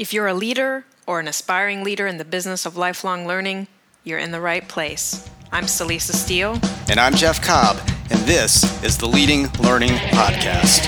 If you're a leader or an aspiring leader in the business of lifelong learning, you're in the right place. I'm Celisa Steele. And I'm Jeff Cobb, and this is the Leading Learning Podcast.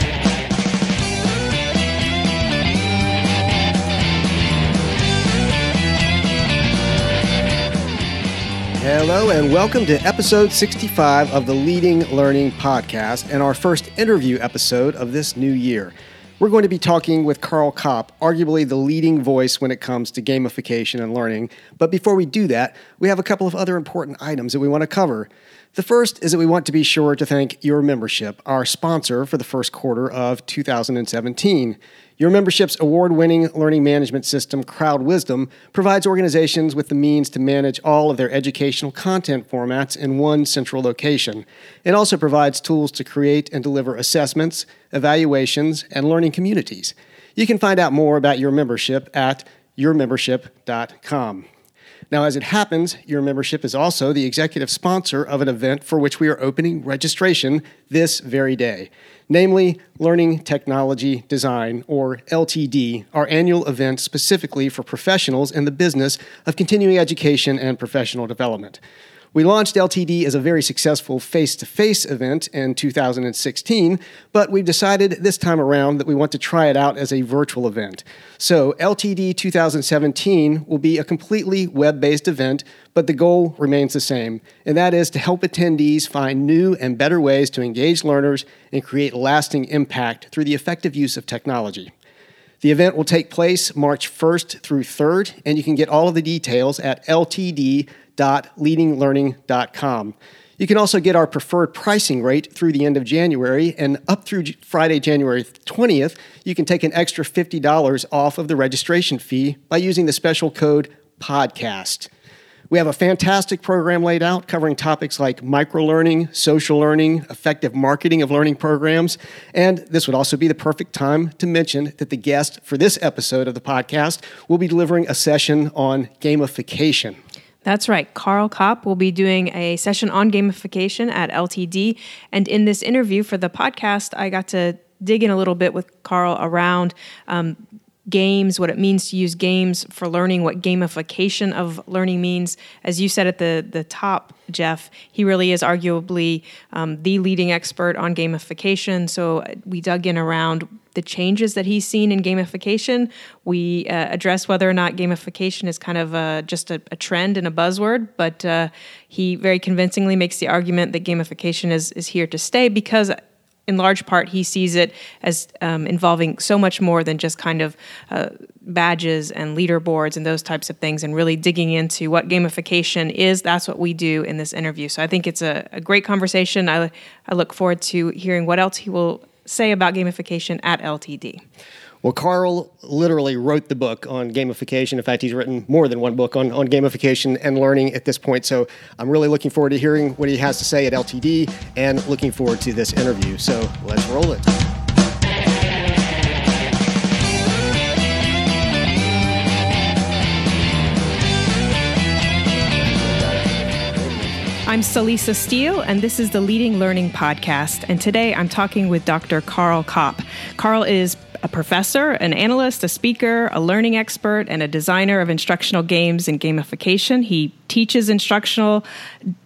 Hello, and welcome to episode 65 of the Leading Learning Podcast and our first interview episode of this new year. We're going to be talking with Karl Kapp, arguably the leading voice when it comes to gamification and learning. But before we do that, we have a couple of other important items that we want to cover. The first is that we want to be sure to thank your membership, our sponsor for the first quarter of 2017. Your membership's award winning learning management system, Crowd Wisdom, provides organizations with the means to manage all of their educational content formats in one central location. It also provides tools to create and deliver assessments, evaluations, and learning communities. You can find out more about your membership at yourmembership.com. Now, as it happens, your membership is also the executive sponsor of an event for which we are opening registration this very day, namely Learning Technology Design, or LTD, our annual event specifically for professionals in the business of continuing education and professional development. We launched LTD as a very successful face to face event in 2016, but we've decided this time around that we want to try it out as a virtual event. So, LTD 2017 will be a completely web based event, but the goal remains the same, and that is to help attendees find new and better ways to engage learners and create lasting impact through the effective use of technology. The event will take place March 1st through 3rd, and you can get all of the details at ltd.leadinglearning.com. You can also get our preferred pricing rate through the end of January, and up through Friday, January 20th, you can take an extra $50 off of the registration fee by using the special code PODCAST. We have a fantastic program laid out covering topics like microlearning, social learning, effective marketing of learning programs. And this would also be the perfect time to mention that the guest for this episode of the podcast will be delivering a session on gamification. That's right. Karl Kapp will be doing a session on gamification at LTD. And in this interview for the podcast, I got to dig in a little bit with Karl around um, games, what it means to use games for learning, what gamification of learning means. As you said at the, the top, Jeff, he really is arguably um, the leading expert on gamification. So uh, we dug in around the changes that he's seen in gamification. We uh, address whether or not gamification is kind of just a, a, trend and a buzzword, but uh, he very convincingly makes the argument that gamification is, is here to stay because in large part, he sees it as um, involving so much more than just kind of uh, badges and leaderboards and those types of things, and really digging into what gamification is. That's what we do in this interview. So I think it's a, a great conversation. I, I look forward to hearing what else he will say about gamification at LTD. Well, Karl literally wrote the book on gamification. In fact, he's written more than one book on, on gamification and learning at this point. So I'm really looking forward to hearing what he has to say at LTD and looking forward to this interview. So let's roll it. I'm Celisa Steele, and this is the Leading Learning Podcast. And today I'm talking with Dr. Karl Kapp. Karl is a professor, an analyst, a speaker, a learning expert, and a designer of instructional games and gamification. He teaches instructional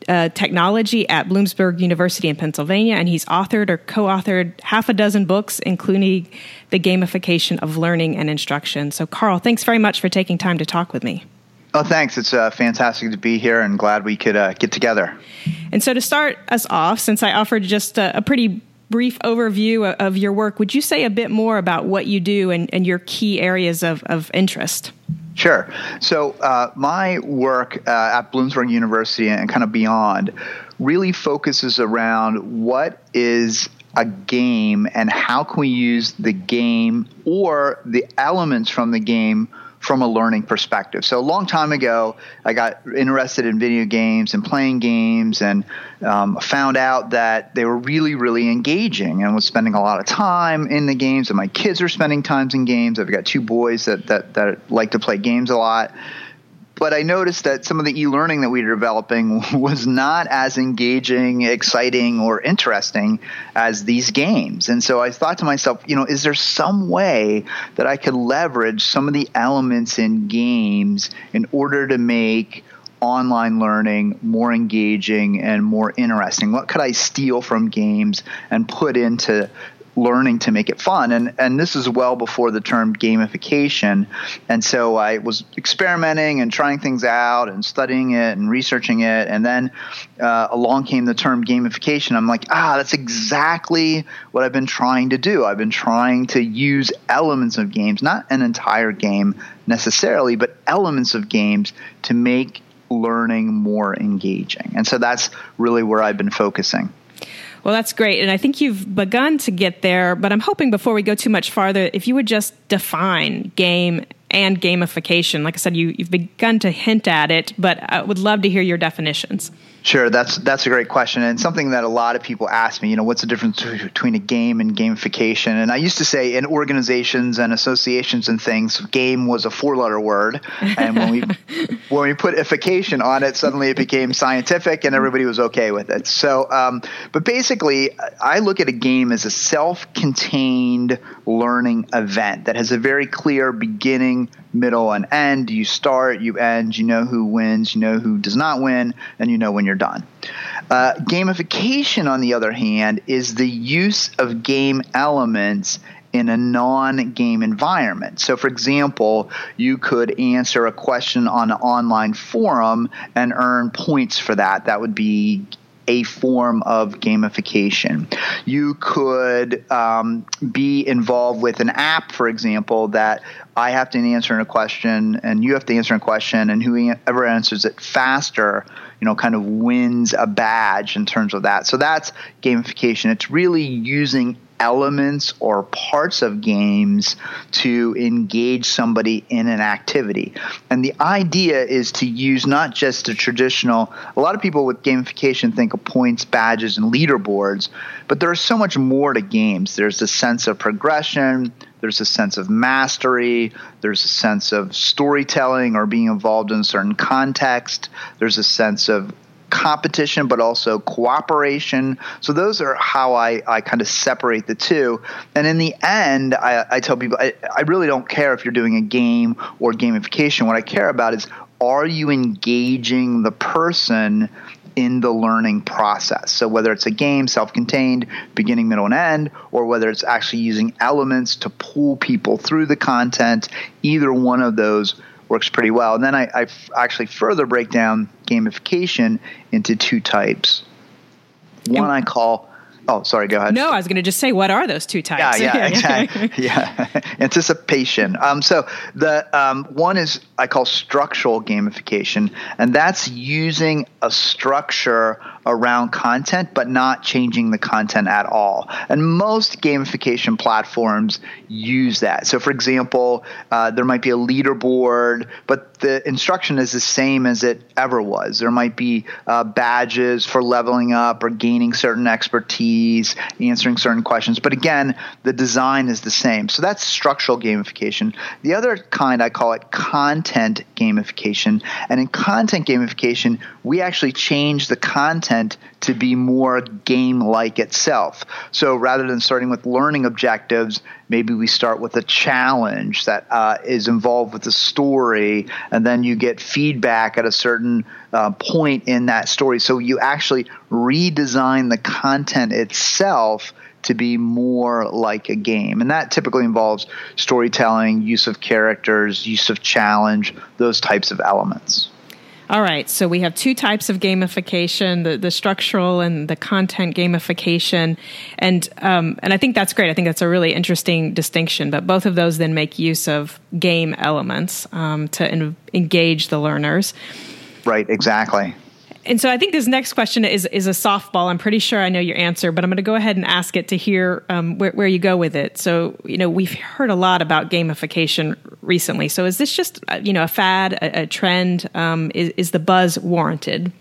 uh, technology at Bloomsburg University in Pennsylvania, and he's authored or co authored half a dozen books, including The Gamification of Learning and Instruction. So, Carl, thanks very much for taking time to talk with me. Oh, thanks. It's uh, fantastic to be here and glad we could uh, get together. And so, to start us off, since I offered just a, a pretty brief overview of your work, would you say a bit more about what you do and, and your key areas of, of interest? Sure. So, uh, my work uh, at Bloomsburg University and kind of beyond really focuses around what is a game and how can we use the game or the elements from the game from a learning perspective. So a long time ago, I got interested in video games and playing games, and um, found out that they were really, really engaging, and was spending a lot of time in the games. And my kids are spending times in games. I've got two boys that that that like to play games a lot. But I noticed that some of the e-learning that we were developing was not as engaging, exciting, or interesting as these games. And so I thought to myself, you know, is there some way that I could leverage some of the elements in games in order to make online learning more engaging and more interesting? What could I steal from games and put into learning to make it fun. And and this is well before the term gamification. And so I was experimenting and trying things out and studying it and researching it. And then uh, along came the term gamification. I'm like, ah, that's exactly what I've been trying to do. I've been trying to use elements of games, not an entire game necessarily, but elements of games to make learning more engaging. And so that's really where I've been focusing. Well, that's great. And I think you've begun to get there, but I'm hoping before we go too much farther, if you would just define game and gamification. Like I said, you, you've begun to hint at it, but I would love to hear your definitions. Sure, that's that's a great question and something that a lot of people ask me. You know, what's the difference between a game and gamification? And I used to say in organizations and associations and things, game was a four-letter word, and when we when we put ification on it, suddenly it became scientific and everybody was okay with it. So, um, but basically, I look at a game as a self-contained learning event that has a very clear beginning, middle, and end. You start, you end, you know who wins, you know who does not win, and you know when you're done. Uh, gamification, on the other hand, is the use of game elements in a non game environment. So, for example, you could answer a question on an online forum and earn points for that. That would be a form of gamification. You could um, be involved with an app, for example, that I have to answer a question and you have to answer a question, and whoever answers it faster, you know, kind of wins a badge in terms of that. So that's gamification. It's really using elements or parts of games to engage somebody in an activity. And the idea is to use not just the traditional, a lot of people with gamification think of points, badges, and leaderboards, but there's so much more to games. There's a sense of progression, there's a sense of mastery, there's a sense of storytelling or being involved in a certain context, there's a sense of competition but also cooperation. So those are how I, I kind of separate the two. And in the end, I, I tell people I, I really don't care if you're doing a game or gamification. What I care about is are you engaging the person in the learning process. So whether it's a game, self-contained, beginning, middle, and end, or whether it's actually using elements to pull people through the content, either one of those works pretty well. And then I, I f- actually further break down gamification into two types. One I call Oh, sorry. Go ahead. No, I was going to just say, what are those two types? Yeah, yeah, exactly. yeah, anticipation. Um, so the um, one is I call structural gamification, and that's using a structure around content, but not changing the content at all. And most gamification platforms use that. So, for example, uh, there might be a leaderboard, but the instruction is the same as it ever was. There might be uh, badges for leveling up or gaining certain expertise, answering certain questions. But again, the design is the same. So that's structural gamification. The other kind, I call it content gamification. And in content gamification, we actually change the content to be more game like itself. So rather than starting with learning objectives, maybe we start with a challenge that uh, is involved with the story, and then you get feedback at a certain uh, point in that story. So you actually redesign the content itself to be more like a game. And that typically involves storytelling, use of characters, use of challenge, those types of elements. All right, so we have two types of gamification: the, the structural and the content gamification, and um, and I think that's great. I think that's a really interesting distinction. But both of those then make use of game elements um, to en- engage the learners. Right. Exactly and so I think this next question is is a softball. I'm pretty sure I know your answer, but I'm going to go ahead and ask it to hear um, where, where, you go with it. So you know we've heard a lot about gamification recently. So is this just uh, you know a fad, a, a trend? Um, is, is the buzz warranted?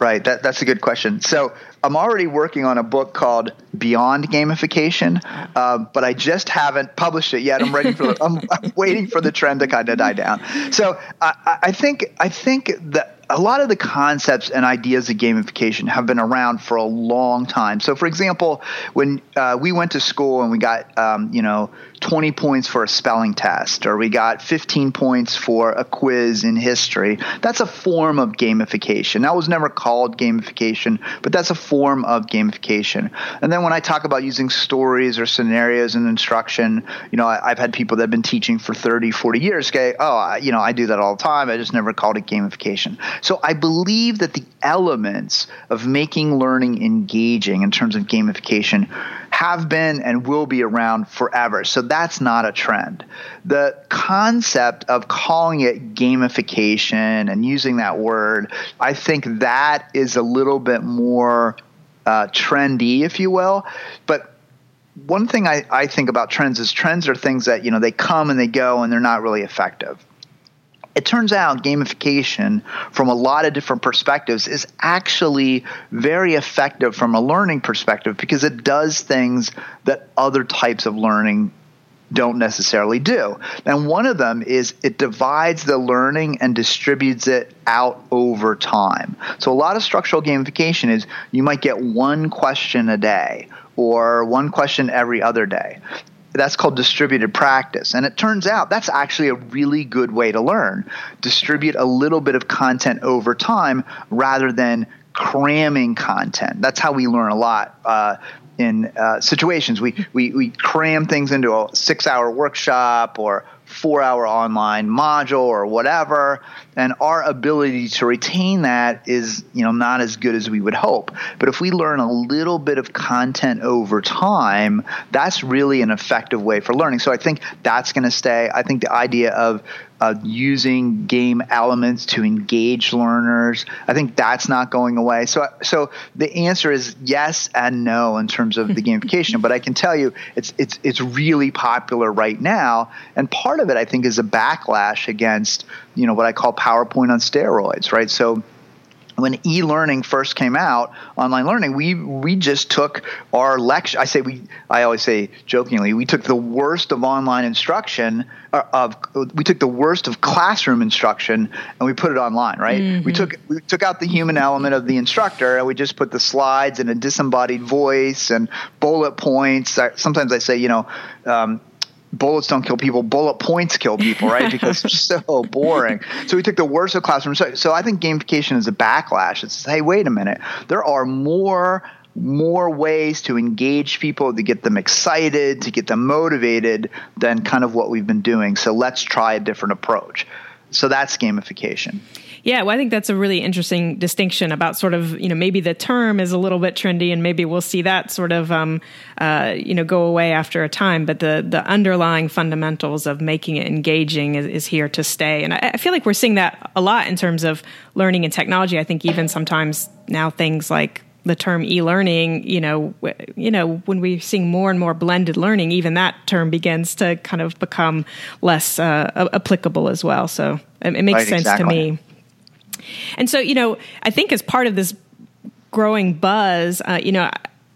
Right. That, that's a good question. So I'm already working on a book called Beyond Gamification, uh, but I just haven't published it yet. I'm ready for. I'm, I'm, waiting for the trend to kind of die down. So I, I think I think that a lot of the concepts and ideas of gamification have been around for a long time. So, for example, when uh, we went to school and we got, um, you know, 20 points for a spelling test or we got 15 points for a quiz in history, that's a form of gamification. That was never called gamification, but that's a form of gamification. And then when I talk about using stories or scenarios in instruction, you know, I, have had people that have been teaching for 30, 40 years say, oh, I, you know, I do that all the time. I just never called it gamification. So I believe that the elements of making learning engaging in terms of gamification have been and will be around forever. So that's not a trend. The concept of calling it gamification and using that word, I think that is a little bit more uh, trendy, if you will. But one thing I, I think about trends is trends are things that, you know, they come and they go and they're not really effective it turns out gamification from a lot of different perspectives is actually very effective from a learning perspective because it does things that other types of learning don't necessarily do. And one of them is it divides the learning and distributes it out over time. So a lot of structural gamification is you might get one question a day or one question every other day that's called distributed practice. And it turns out that's actually a really good way to learn. Distribute a little bit of content over time rather than cramming content. That's how we learn a lot. Uh, in uh, situations, we, we we cram things into a six-hour workshop or four hour online module or whatever and our ability to retain that is you know not as good as we would hope. But if we learn a little bit of content over time that's really an effective way for learning. So i think that's going to stay. I think the idea of uh, using game elements to engage learners. I think that's not going away. So, so the answer is yes and no in terms of the gamification. but I can tell you, it's it's it's really popular right now, and part of it I think is a backlash against you know what I call PowerPoint on steroids, right? So when e-learning first came out, online learning, we we just took our lecture. I say we. I always say jokingly, we took the worst of online instruction. Uh, of we took the worst of classroom instruction and we put it online. Right. Mm-hmm. We took we took out the human element of the instructor and we just put the slides and a disembodied voice and bullet points. Sometimes I say, you know. Um, bullets don't kill people, bullet points kill people, right? Because it's so boring. So we took the worst of classrooms. So, so I think gamification is a backlash. It's hey, wait a minute, there are more more ways to engage people to get them excited to get them motivated than kind of what we've been doing so let's try a different approach so that's gamification yeah, well, I think that's a really interesting distinction about sort of you know maybe the term is a little bit trendy, and maybe we'll see that sort of um, uh, you know go away after a time. But the the underlying fundamentals of making it engaging is, is here to stay, and I, I feel like we're seeing that a lot in terms of learning and technology. I think even sometimes now things like the term e-learning, you know, you know, when we're seeing more and more blended learning, even that term begins to kind of become less uh, applicable as well. So it, it makes right, sense exactly. to me. And so, you know, I think as part of this growing buzz, uh, you know,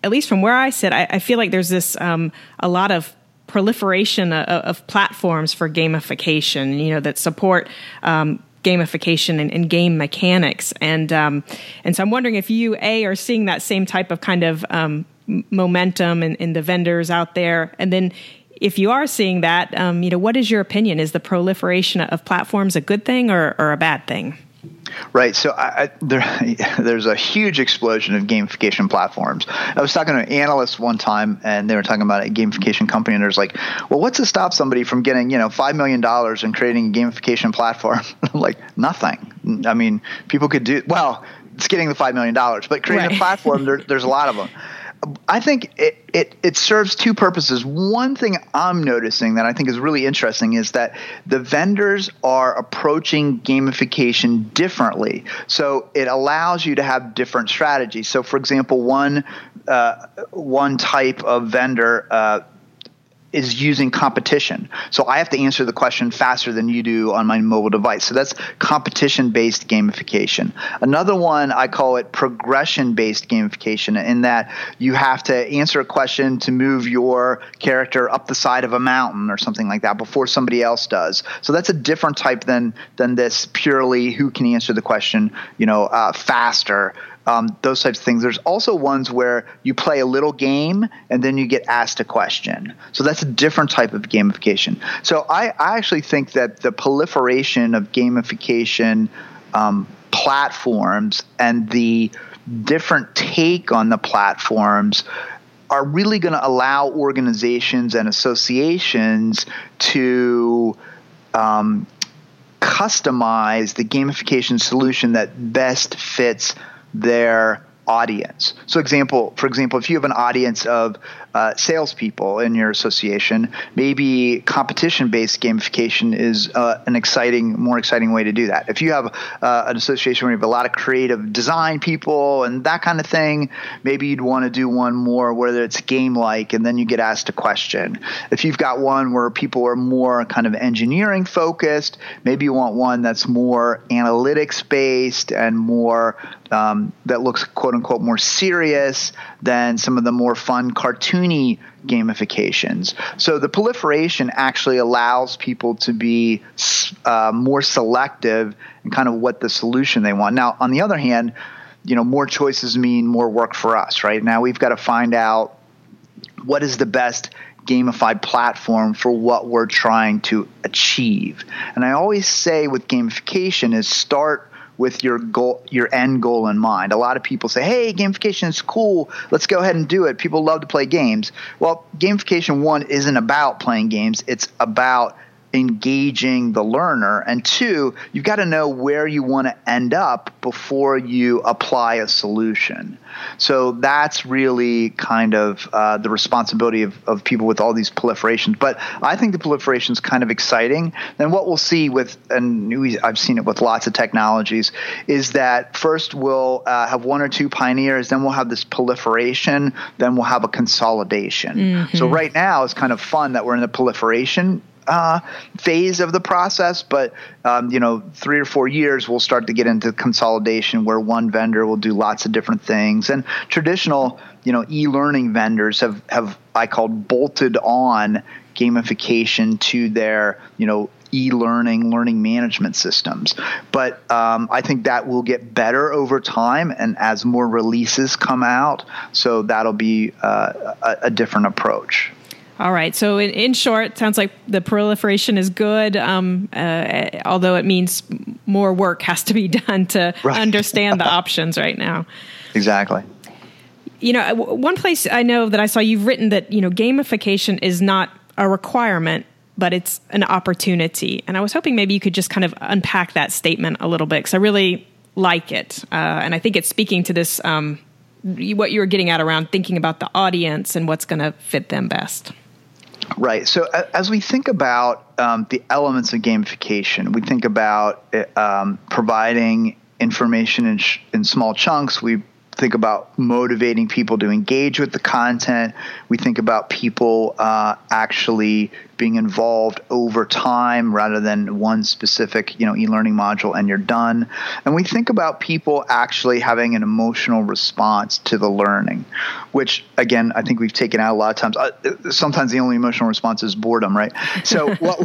at least from where I sit, I, I feel like there's this um, a lot of proliferation of, of, platforms for gamification, you know, that support um, gamification and, and, game mechanics. And um, and so I'm wondering if you a are seeing that same type of kind of um, momentum in, in, the vendors out there, and then if you are seeing that, um, you know, what is your opinion? Is the proliferation of platforms a good thing or, or a bad thing? Right. So I, I, there, there's a huge explosion of gamification platforms. I was talking to an analyst one time, and they were talking about a gamification company, and there's like, well, what's to stop somebody from getting you know five million dollars and creating a gamification platform? I'm like, nothing. I mean, people could do well. It's getting the five million dollars, but creating right. a platform, there, there's a lot of them. I think it, it, it serves two purposes. One thing I'm noticing that I think is really interesting is that the vendors are approaching gamification differently. So it allows you to have different strategies. So, for example, one uh, one type of vendor. Uh, is using competition. So I have to answer the question faster than you do on my mobile device. So that's competition based gamification. Another one, I call it progression based gamification, in that you have to answer a question to move your character up the side of a mountain or something like that before somebody else does. So that's a different type than than this purely who can answer the question, you know, uh, faster um, those types of things. There's also ones where you play a little game and then you get asked a question. So that's a different type of gamification. So I, I actually think that the proliferation of gamification um, platforms and the different take on the platforms are really going to allow organizations and associations to um, customize the gamification solution that best fits their audience. So, example, for example, if you have an audience of uh, salespeople in your association, maybe competition-based gamification is uh, an exciting, more exciting way to do that. If you have uh, an association where you have a lot of creative design people and that kind of thing, maybe you'd want to do one more where it's game-like, and then you get asked a question. If you've got one where people are more kind of engineering focused, maybe you want one that's more analytics-based and more um, that looks quote unquote more serious than some of the more fun cartoony gamifications. So the proliferation actually allows people to be uh, more selective and kind of what the solution they want. Now, on the other hand, you know, more choices mean more work for us, right? Now we've got to find out what is the best gamified platform for what we're trying to achieve. And I always say with gamification is start with your goal, your end goal in mind. A lot of people say, "Hey, gamification is cool. Let's go ahead and do it. People love to play games." Well, gamification one isn't about playing games. It's about engaging the learner. And two, you've got to know where you want to end up before you apply a solution. So that's really kind of uh, the responsibility of, of people with all these proliferations. But I think the proliferation is kind of exciting. And what we'll see with, and we, I've seen it with lots of technologies, is that first we'll uh, have one or two pioneers, then we'll have this proliferation, then we'll have a consolidation. Mm-hmm. So right now it's kind of fun that we're in the proliferation uh, phase of the process, but um, you know, three or four years, we'll start to get into consolidation where one vendor will do lots of different things. And traditional, you know, e-learning vendors have have I called bolted on gamification to their you know e-learning learning management systems but um, i think that will get better over time and as more releases come out so that'll be uh, a, a different approach all right. So, in, in short, sounds like the proliferation is good, um, uh, although it means more work has to be done to right. understand the options right now. Exactly. You know, one place I know that I saw you've written that you know gamification is not a requirement, but it's an opportunity. And I was hoping maybe you could just kind of unpack that statement a little bit because I really like it, uh, and I think it's speaking to this. Um, what you were getting at around thinking about the audience and what's going to fit them best. Right. So as we think about um, the elements of gamification, we think about um, providing information in, sh- in small chunks. We think about motivating people to engage with the content. We think about people uh, actually being involved over time rather than one specific, you know, e-learning module and you're done. And we think about people actually having an emotional response to the learning, which again I think we've taken out a lot of times. Uh, sometimes the only emotional response is boredom, right? So what,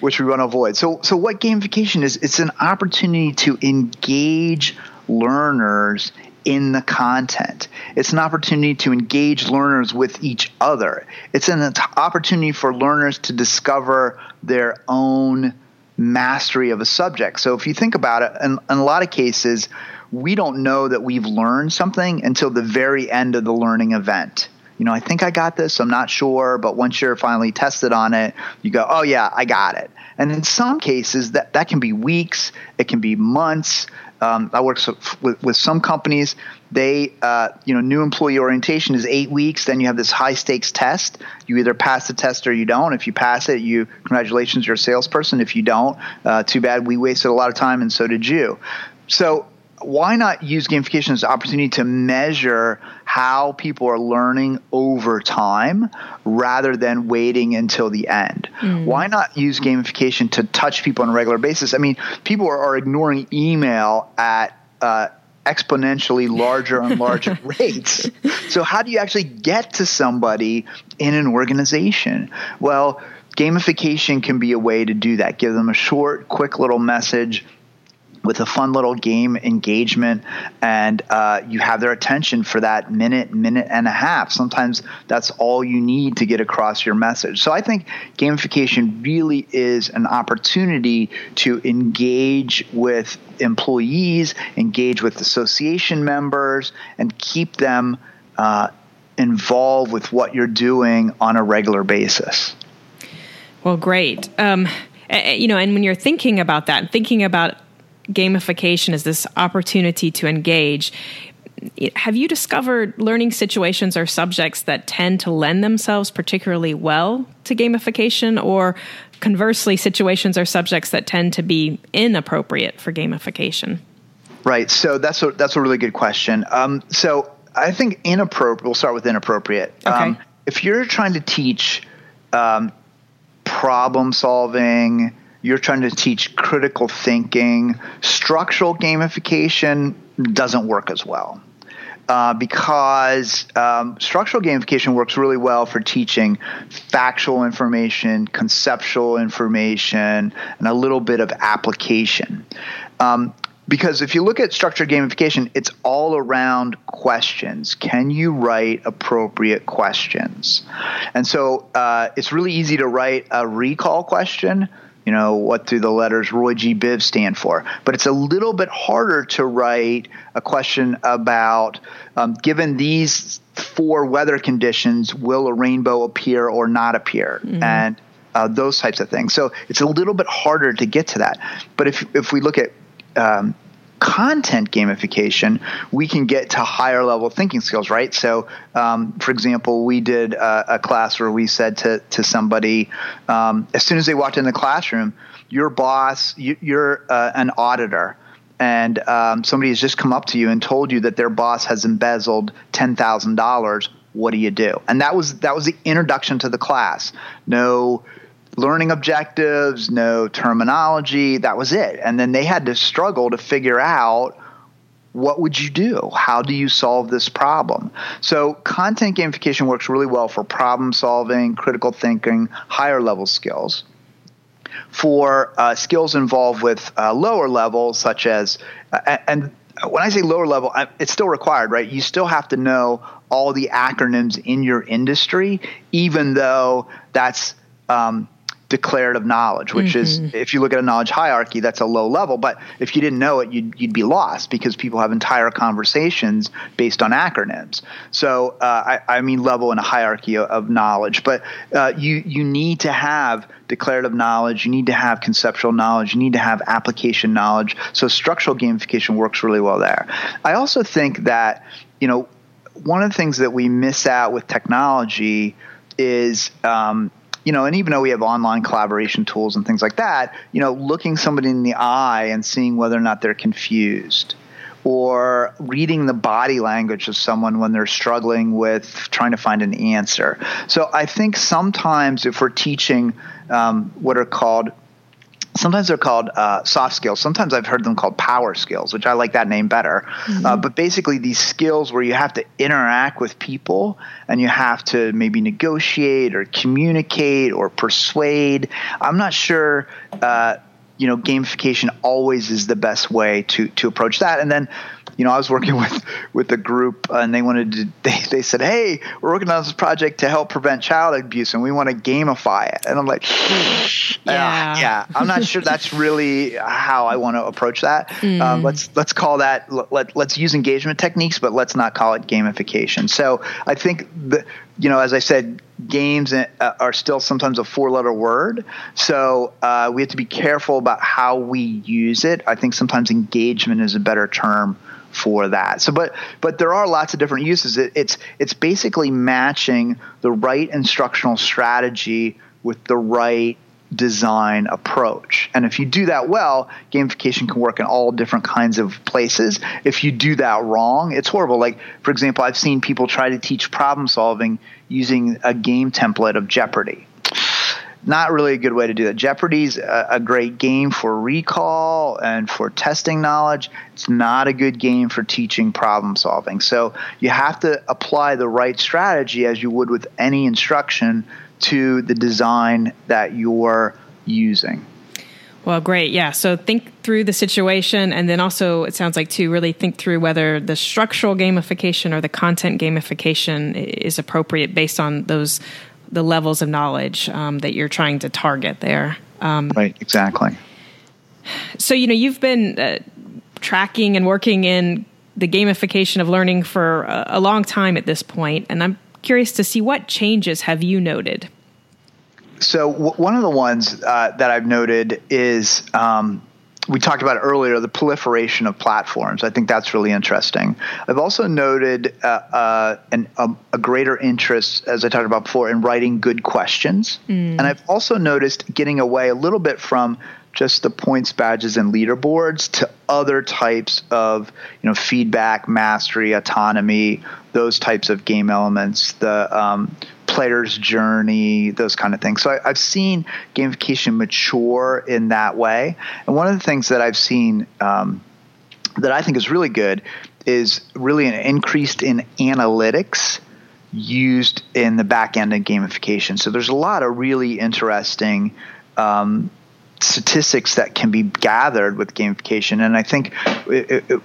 which we want to avoid. So so what gamification is? It's an opportunity to engage learners in the content. It's an opportunity to engage learners with each other. It's an opportunity for learners to discover their own mastery of a subject. So if you think about it, in, in a lot of cases, we don't know that we've learned something until the very end of the learning event. You know, I think I got this, I'm not sure, but once you're finally tested on it, you go, oh, yeah, I got it. And in some cases, that, that can be weeks, it can be months, um, I work so, with, with some companies. They, uh, you know, new employee orientation is eight weeks. Then you have this high stakes test. You either pass the test or you don't. If you pass it, you congratulations, you're a salesperson. If you don't, uh, too bad. We wasted a lot of time, and so did you. So why not use gamification as an opportunity to measure how people are learning over time rather than waiting until the end? Mm. Why not use gamification to touch people on a regular basis? I mean, people are, are ignoring email at uh, exponentially larger and larger rates. So, how do you actually get to somebody in an organization? Well, gamification can be a way to do that. Give them a short, quick little message with a fun little game engagement and uh, you have their attention for that minute minute and a half. Sometimes that's all you need to get across your message. So i think gamification really is an opportunity to engage with employees engage with association members and keep them uh, involved with what you're doing on a regular basis. Well great. Um, you know and when you're thinking about that thinking about gamification as this opportunity to engage. Have you discovered learning situations or subjects that tend to lend themselves particularly well to gamification, or conversely, situations or subjects that tend to be inappropriate for gamification? Right. So that's a that's a really good question. Um, so I think inappropriate. We'll start with inappropriate. Okay. Um, if you're trying to teach um, problem solving, you're trying to teach critical thinking. Structural gamification doesn't work as well. Uh, because um, structural gamification works really well for teaching factual information, conceptual information, and a little bit of application. Um, because if you look at structured gamification, it's all around questions. Can you write appropriate questions? And so uh, it's really easy to write a recall question you know, what do the letters Roy G. Biv stand for? But it's a little bit harder to write a question about, um, given these four weather conditions, will a rainbow appear or not appear? Mm-hmm. And uh, those types of things. So it's a little bit harder to get to that. But if, if we look at um, content gamification, we can get to higher level thinking skills, right? So, um, for example, we did a, a, class where we said to, to somebody, um, as soon as they walked in the classroom, your boss, you, are uh, an auditor, and um, somebody has just come up to you and told you that their boss has embezzled ten thousand dollars. What do you do? And that was that was the introduction to the class. No learning objectives, no terminology. That was it. And then they had to struggle to figure out what would you do? How do you solve this problem? So, content gamification works really well for problem solving, critical thinking, higher level skills. For uh, skills involved with uh, lower levels, such as, uh, and when I say lower level, it's still required, right? You still have to know all the acronyms in your industry, even though that's um, declarative knowledge, which mm-hmm. is if you look at a knowledge hierarchy, that's a low level. But if you didn't know it, you'd, you'd be lost because people have entire conversations based on acronyms. So uh, I, I, mean level in a hierarchy of, of knowledge. But uh, you you need to have declarative knowledge. You need to have conceptual knowledge. You need to have application knowledge. So structural gamification works really well there. I also think that you know one of the things that we miss out with technology is um, you know, and even though we have online collaboration tools and things like that, you know, looking somebody in the eye and seeing whether or not they're confused or reading the body language of someone when they're struggling with trying to find an answer. So I think sometimes if we're teaching um, what are called sometimes they're called uh, soft skills. Sometimes I've heard them called power skills, which I like that name better. Mm-hmm. Uh, but basically, these skills where you have to interact with people and you have to maybe negotiate or communicate or persuade. I'm not sure. Uh, you know, gamification always is the best way to to approach that. And then you know, I was working with with a group, uh, and they wanted to. They, they said, "Hey, we're working on this project to help prevent child abuse, and we want to gamify it." And I'm like, "Yeah, uh, yeah." I'm not sure that's really how I want to approach that. Mm. Um, let's let's call that let let's use engagement techniques, but let's not call it gamification. So I think the you know, as I said, games uh, are still sometimes a four letter word. So uh, we have to be careful about how we use it. I think sometimes engagement is a better term for that. So, but but there are lots of different uses. It, it's it's basically matching the right instructional strategy with the right design approach. And if you do that well, gamification can work in all different kinds of places. If you do that wrong, it's horrible. Like, for example, I've seen people try to teach problem solving using a game template of Jeopardy not really a good way to do that. Jeopardy's a, a great game for recall and for testing knowledge. It's not a good game for teaching problem solving. So you have to apply the right strategy as you would with any instruction to the design that you're using. Well, great. Yeah. So think through the situation. And then also, it sounds like, to really think through whether the structural gamification or the content gamification is appropriate based on those the levels of knowledge um, that you're trying to target there. Um, right, exactly. So, you know, you've been uh, tracking and working in the gamification of learning for a, a long time at this point, and I'm curious to see what changes have you noted? So, w- one of the ones uh, that I've noted is um, we talked about earlier the proliferation of platforms. I think that's really interesting. I've also noted uh, uh, an, a, a, greater interest, as I talked about before, in writing good questions. Mm. And I've also noticed getting away a little bit from just the points badges and leaderboards to other types of you know feedback mastery autonomy those types of game elements the um, player's journey those kind of things. So I, have seen gamification mature in that way. And one of the things that i've seen um, that i think is really good is really an increased in analytics used in the back end of gamification. So there's a lot of really interesting um, statistics that can be gathered with gamification. And I think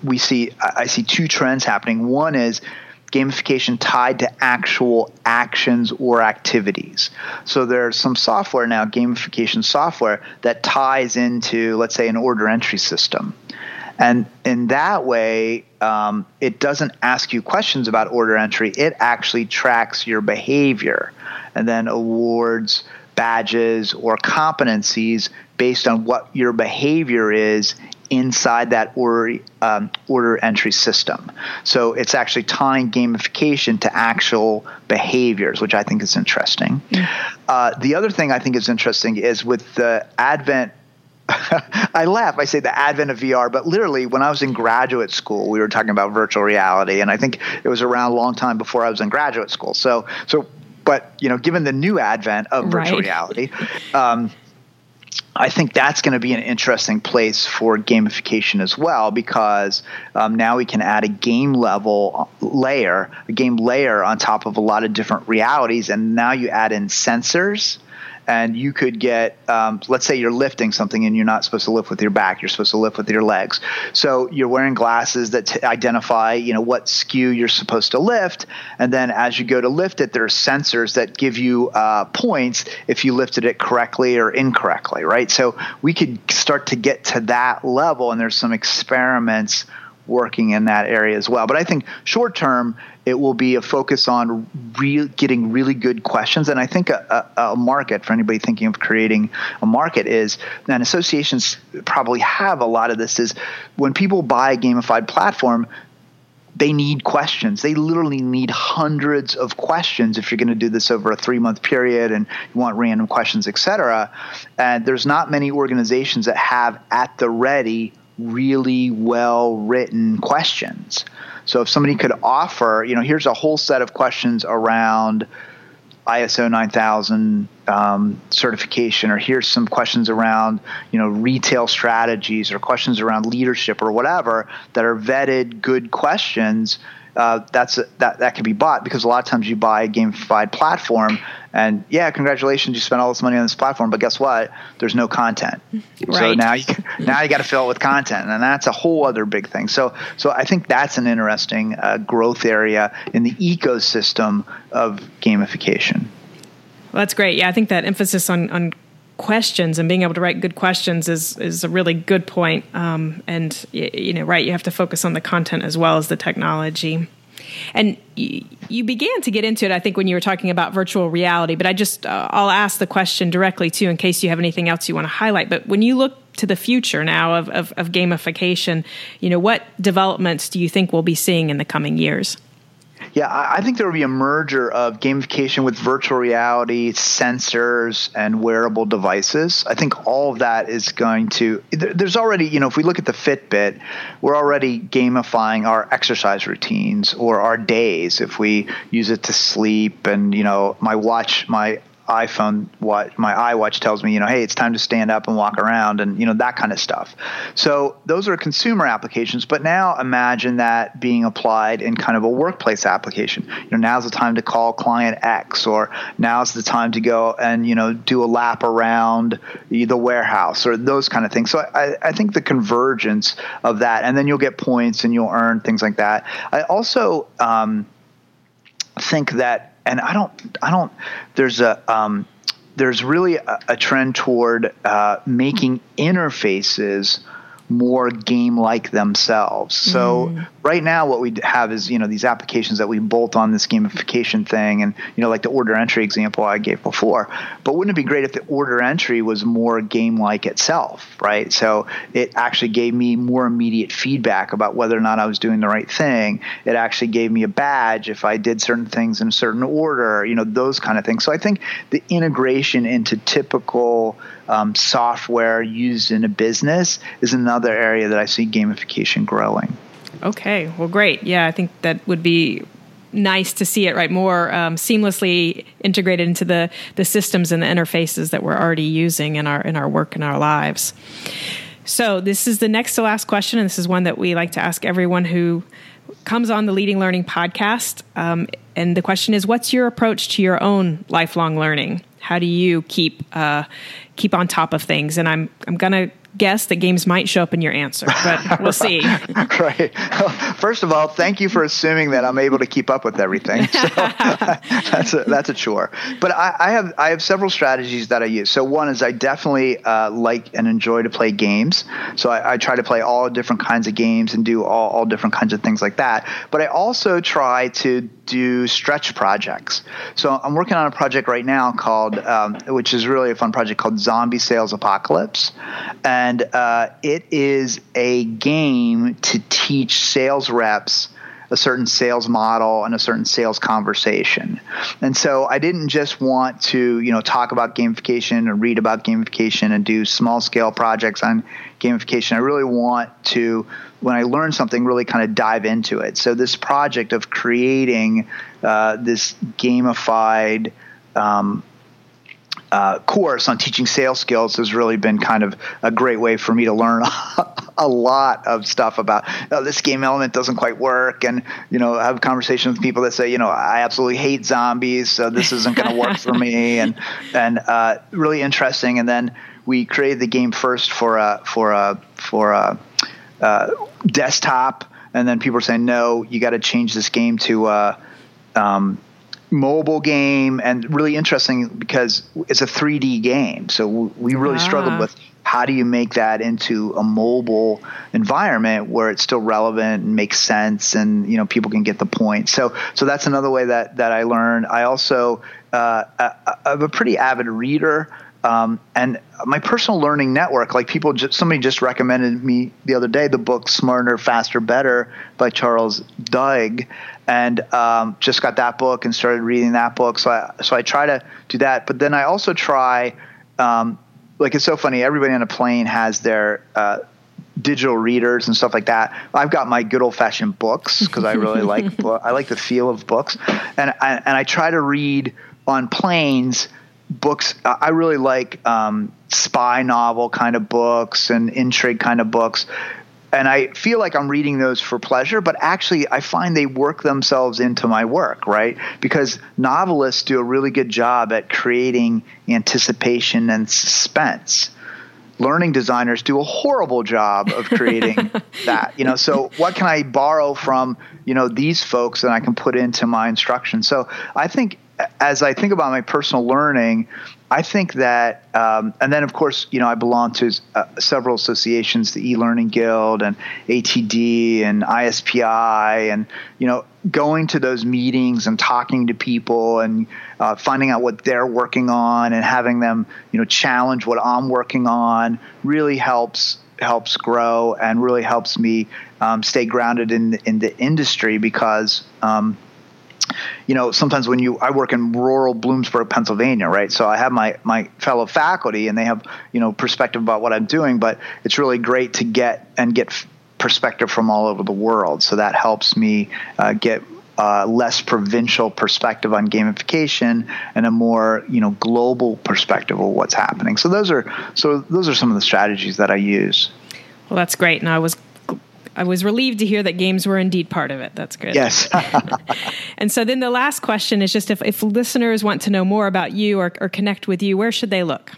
we see I see two trends happening. One is gamification tied to actual actions or activities. So there's some software now, gamification software, that ties into, let's say, an order entry system. And in that way, um, it doesn't ask you questions about order entry. It actually tracks your behavior and then awards badges or competencies based on what your behavior is inside that order, um, order entry system. So it's actually tying gamification to actual behaviors, which I think is interesting. Mm. Uh, the other thing I think is interesting is with the advent I laugh. I say the advent of VR, but literally, when I was in graduate school, we were talking about virtual reality, and I think it was around a long time before I was in graduate school. So, so but you know, given the new advent of virtual right. reality, um, I think that's going to be an interesting place for gamification as well because um, now we can add a game level layer, a game layer on top of a lot of different realities, and now you add in sensors and you could get um, let's say you're lifting something and you're not supposed to lift with your back you're supposed to lift with your legs. So you're wearing glasses that t- identify you know what skew you're supposed to lift. And then as you go to lift it there are sensors that give you uh, points if you lifted it correctly or incorrectly right? So we could start to get to that level and there's some experiments working in that area as well. But I think short term, it will be a focus on real, getting really good questions. And I think a, a, a, market for anybody thinking of creating a market is, and associations probably have a lot of this, is when people buy a gamified platform, they need questions. They literally need hundreds of questions if you're going to do this over a three month period and you want random questions, et cetera. And there's not many organizations that have at the ready really well written questions. So if somebody could offer, you know, here's a whole set of questions around ISO 9000 um, certification, or here's some questions around, you know, retail strategies, or questions around leadership, or whatever that are vetted good questions uh, that's that that can be bought because a lot of times you buy a gamified platform and yeah, congratulations, you spent all this money on this platform, but guess what? There's no content. Right. So now you now you got to fill it with content, and that's a whole other big thing. So so I think that's an interesting uh, growth area in the ecosystem of gamification. Well, that's great. Yeah, I think that emphasis on on questions and being able to write good questions is is a really good point. Um, and you know, right, you have to focus on the content as well as the technology. And you, you began to get into it, I think, when you were talking about virtual reality. But I just uh, I'll ask the question directly too, in case you have anything else you want to highlight. But when you look to the future now of, of, of gamification, you know, what developments do you think we'll be seeing in the coming years? Yeah, I think there will be a merger of gamification with virtual reality, sensors, and wearable devices. I think all of that is going to. There's already, you know, if we look at the Fitbit, we're already gamifying our exercise routines or our days if we use it to sleep. And, you know, my watch, my iPhone what my iWatch tells me, you know, hey, it's time to stand up and walk around and you know that kind of stuff. So those are consumer applications, but now imagine that being applied in kind of a workplace application. You know, now's the time to call client X or now's the time to go and, you know, do a lap around the warehouse or those kind of things. So I, I think the convergence of that and then you'll get points and you'll earn things like that. I also um, think that and I don't, I don't. There's a, um, there's really a, a trend toward uh, making interfaces more game like themselves. So mm. right now what we have is, you know, these applications that we bolt on this gamification thing and, you know, like the order entry example I gave before. But wouldn't it be great if the order entry was more game like itself, right? So it actually gave me more immediate feedback about whether or not I was doing the right thing. It actually gave me a badge if I did certain things in a certain order, you know, those kind of things. So I think the integration into typical um, software used in a business is another area that I see gamification growing. Okay, well, great. Yeah, I think that would be nice to see it right more um, seamlessly integrated into the the systems and the interfaces that we're already using in our in our work and our lives. So this is the next to last question, and this is one that we like to ask everyone who comes on the Leading Learning podcast. Um, and the question is, what's your approach to your own lifelong learning? How do you keep uh, keep on top of things? And I'm I'm gonna guess that games might show up in your answer, but we'll see. right. Well, first of all, thank you for assuming that I'm able to keep up with everything. So that's a, that's a chore. But I, I, have I have several strategies that I use. So one is I definitely uh, like and enjoy to play games. So I, I, try to play all different kinds of games and do all, all different kinds of things like that. But I also try to do stretch projects. So I'm working on a project right now called, um, which is really a fun project called Zombie Sales Apocalypse, and uh, it is a game to teach sales reps a certain sales model and a certain sales conversation. And so I didn't just want to, you know, talk about gamification and read about gamification and do small scale projects on gamification. I really want to when I learn something, really kind of dive into it. So this project of creating uh, this gamified um, uh, course on teaching sales skills has really been kind of a great way for me to learn a lot of stuff about oh, this game element doesn't quite work, and you know have conversations with people that say you know I absolutely hate zombies, so this isn't going to work for me, and and uh, really interesting. And then we created the game first for a for a for a uh, desktop, and then people are saying, no, you got to change this game to uh, um, mobile game, and really interesting because it's a 3D game. So we really ah. struggled with how do you make that into a mobile environment where it's still relevant and makes sense, and you know people can get the point. So so that's another way that that I learned. I also uh, I'm a pretty avid reader. Um, and my personal learning network, like people, just, somebody just recommended me the other day the book "Smarter, Faster, Better" by Charles Duhigg, and um, just got that book and started reading that book. So I so I try to do that, but then I also try. Um, like it's so funny. Everybody on a plane has their uh, digital readers and stuff like that. I've got my good old fashioned books because I really like I like the feel of books, and I, and I try to read on planes books. I really like um, spy novel kind of books and intrigue kind of books. And I feel like I'm reading those for pleasure, but actually, I find they work themselves into my work, right? Because novelists do a really good job at creating anticipation and suspense learning designers do a horrible job of creating that you know so what can i borrow from you know these folks that i can put into my instruction so i think as I think about my personal learning, I think that, um, and then of course, you know, I belong to uh, several associations, the e-learning guild and ATD and ISPI, and you know, going to those meetings and talking to people and uh, finding out what they're working on and having them, you know, challenge what I'm working on really helps helps grow and really helps me um, stay grounded in in the industry because. Um, you know, sometimes when you, I work in rural Bloomsburg, Pennsylvania, right? So I have my, my fellow faculty and they have, you know, perspective about what I'm doing, but it's really great to get and get perspective from all over the world. So that helps me uh, get uh, less provincial perspective on gamification and a more you know global perspective of what's happening. So those are so those are some of the strategies that I use. Well, that's great, and I was I was relieved to hear that games were indeed part of it. That's good. Yes. and so then the last question is just if, if listeners want to know more about you or, or connect with you, where should they look?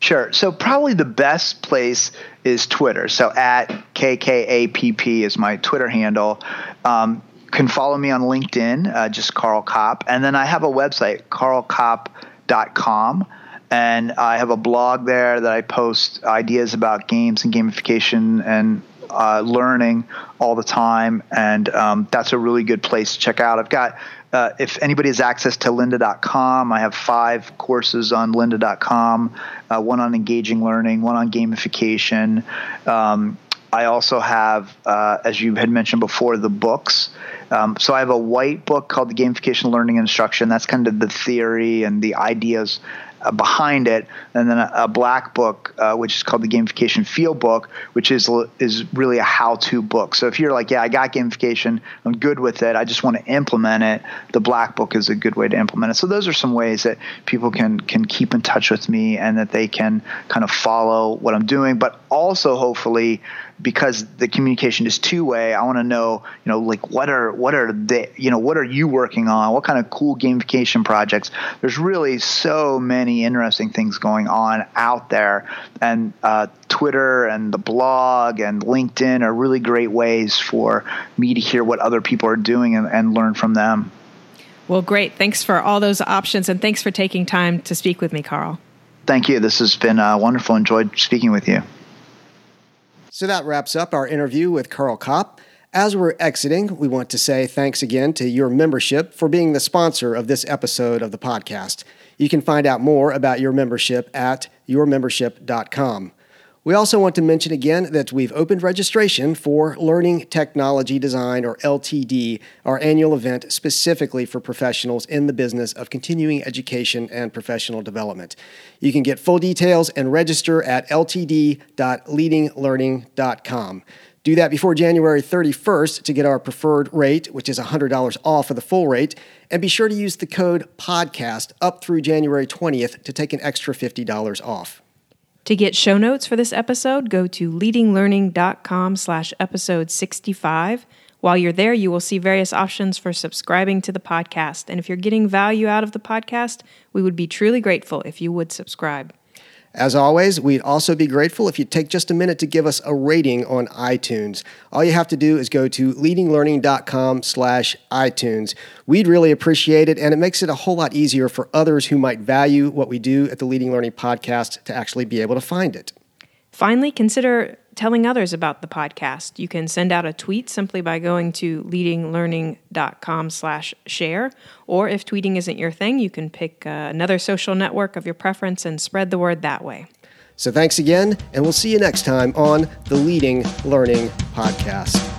Sure. So probably the best place is Twitter. So at KKAPP is my Twitter handle. Um, can follow me on LinkedIn, uh, just Karl Kapp. And then I have a website, karlkapp.com. And I have a blog there that I post ideas about games and gamification and uh, learning all the time. And um, that's a really good place to check out. I've got uh, if anybody has access to lynda.com, I have five courses on lynda.com, uh, one on engaging learning, one on gamification. Um, I also have, uh, as you had mentioned before, the books. Um, so I have a white book called the Gamification Learning Instruction. That's kind of the theory and the ideas behind it, and then a, a black book, uh, which is called the Gamification Field Book, which is is really a how-to book. So if you're like, yeah, I got gamification, I'm good with it, I just want to implement it, the black book is a good way to implement it. So those are some ways that people can can keep in touch with me and that they can kind of follow what I'm doing, but also hopefully because the communication is two way. I want to know, you know, like what are what are the you know what are you working on? What kind of cool gamification projects? There's really so many interesting things going on out there, and uh, Twitter and the blog and LinkedIn are really great ways for me to hear what other people are doing and, and learn from them. Well, great. Thanks for all those options, and thanks for taking time to speak with me, Karl. Thank you. This has been uh, wonderful. Enjoyed speaking with you. So that wraps up our interview with Karl Kapp. As we're exiting, we want to say thanks again to YourMembership for being the sponsor of this episode of the podcast. You can find out more about YourMembership at yourmembership.com. We also want to mention again that we've opened registration for Learning Technology Design, or LTD, our annual event specifically for professionals in the business of continuing education and professional development. You can get full details and register at ltd.leadinglearning.com. Do that before January 31st to get our preferred rate, which is $100 off of the full rate. And be sure to use the code PODCAST up through January 20th to take an extra $50 off. To get show notes for this episode, go to leadinglearning.com slash episode 65. While you're there, you will see various options for subscribing to the podcast. And if you're getting value out of the podcast, we would be truly grateful if you would subscribe. As always, we'd also be grateful if you'd take just a minute to give us a rating on iTunes. All you have to do is go to leadinglearning.com slash iTunes. We'd really appreciate it, and it makes it a whole lot easier for others who might value what we do at the Leading Learning Podcast to actually be able to find it. Finally, consider telling others about the podcast. You can send out a tweet simply by going to leadinglearning.com slash share. Or if tweeting isn't your thing, you can pick uh, another social network of your preference and spread the word that way. So thanks again, and we'll see you next time on the Leading Learning Podcast.